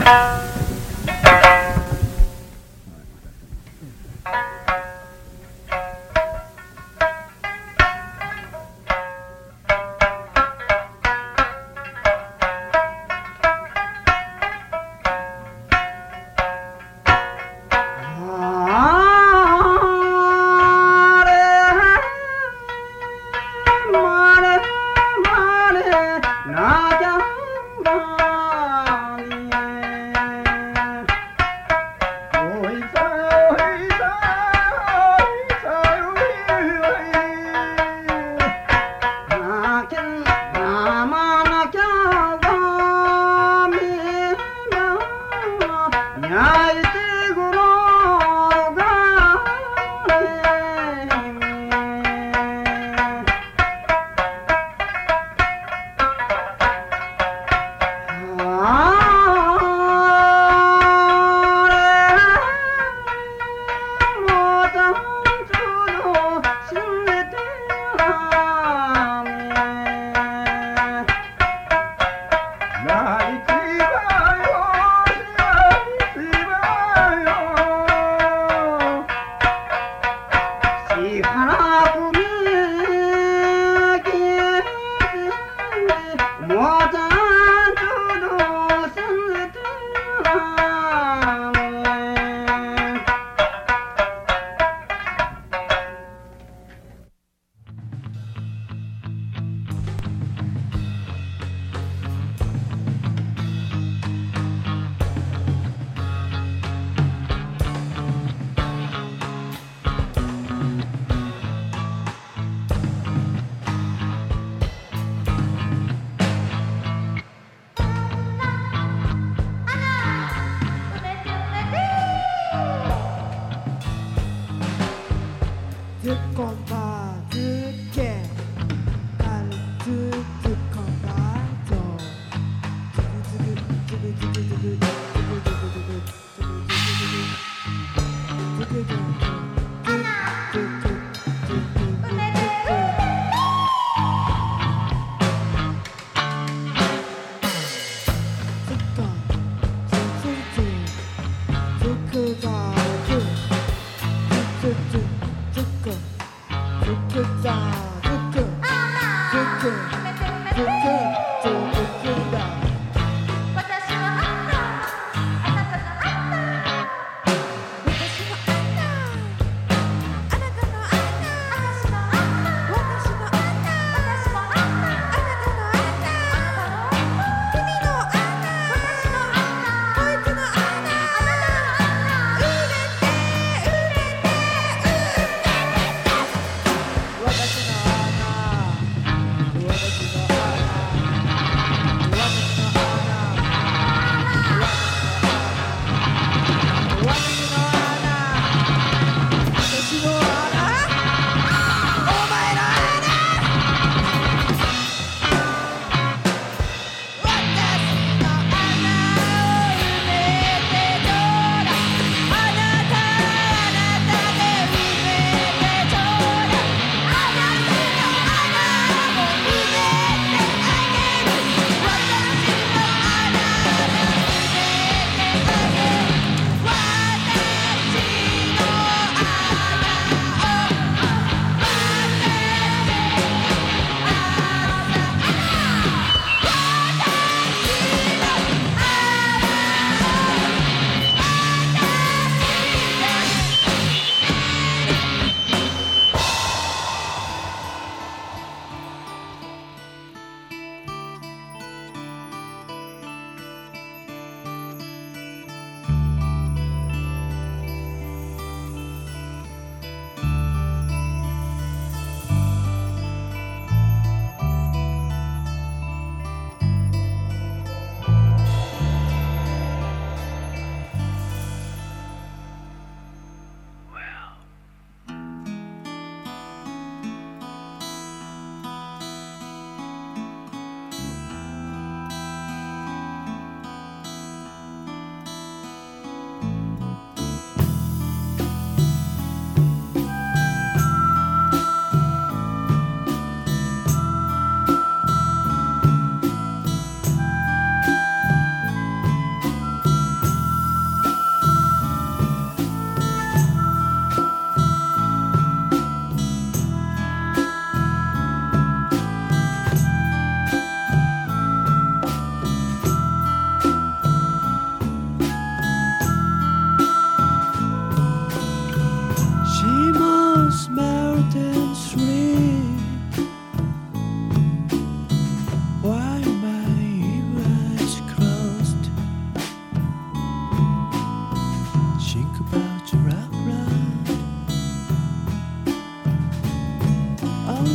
Bye.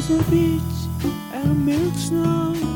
The beach and milk snow.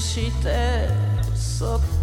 してそっと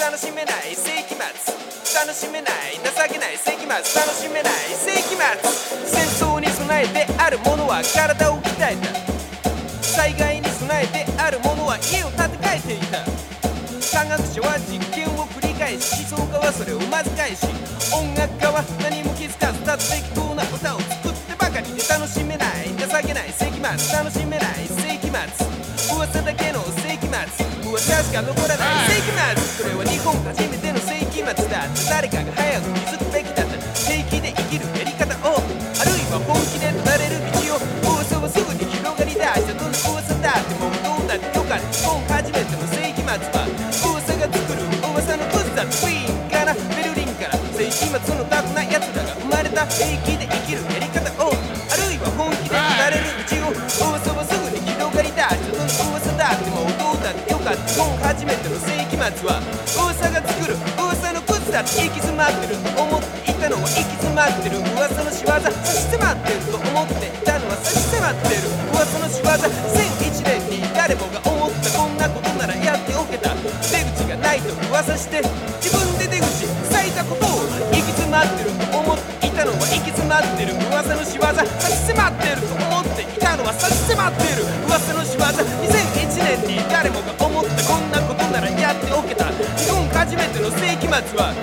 楽しめない世紀末楽しめない情けない世紀末楽しめない世紀末戦争に備えてあるものは体を鍛えた災害に備えてあるものは家を建て替えていた科学者は実験を繰り返し思想家はそれをまず返し音楽家は何も気づかずただ適当な歌を作ってばかりで楽しめない情けない世紀末楽しめないたは噂が作る噂の靴だって行き詰まってる。思っていたのは行き詰まってる。噂の仕業差し迫ってると思っていたのは差し迫ってる。噂の仕業1001年に誰もが思ったこんなことならやっておけた。出口がないと噂して自分で出口咲いたことを行き詰まってる。思っていたのは行き詰まってる。噂の仕業差し迫ってると思っていたのは差し迫ってる。噂の仕業の世紀末は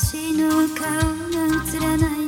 私の顔が映らない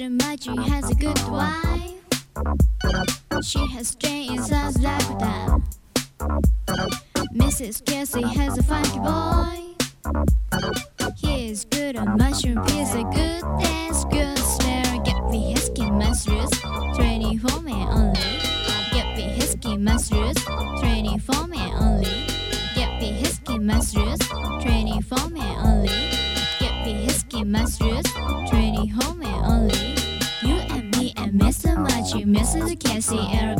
Mr. Maji has a good wife. She has Jane in South Dakota. Mrs. Cassie has a funky boy. He is good on mushroom, he's a good dance, good snare. Get me his skin mushrooms, 24 men only. Get me his skin mushrooms, 24 men only. Get me his skin mushrooms, 24 men only. Get me his skin mushrooms. The air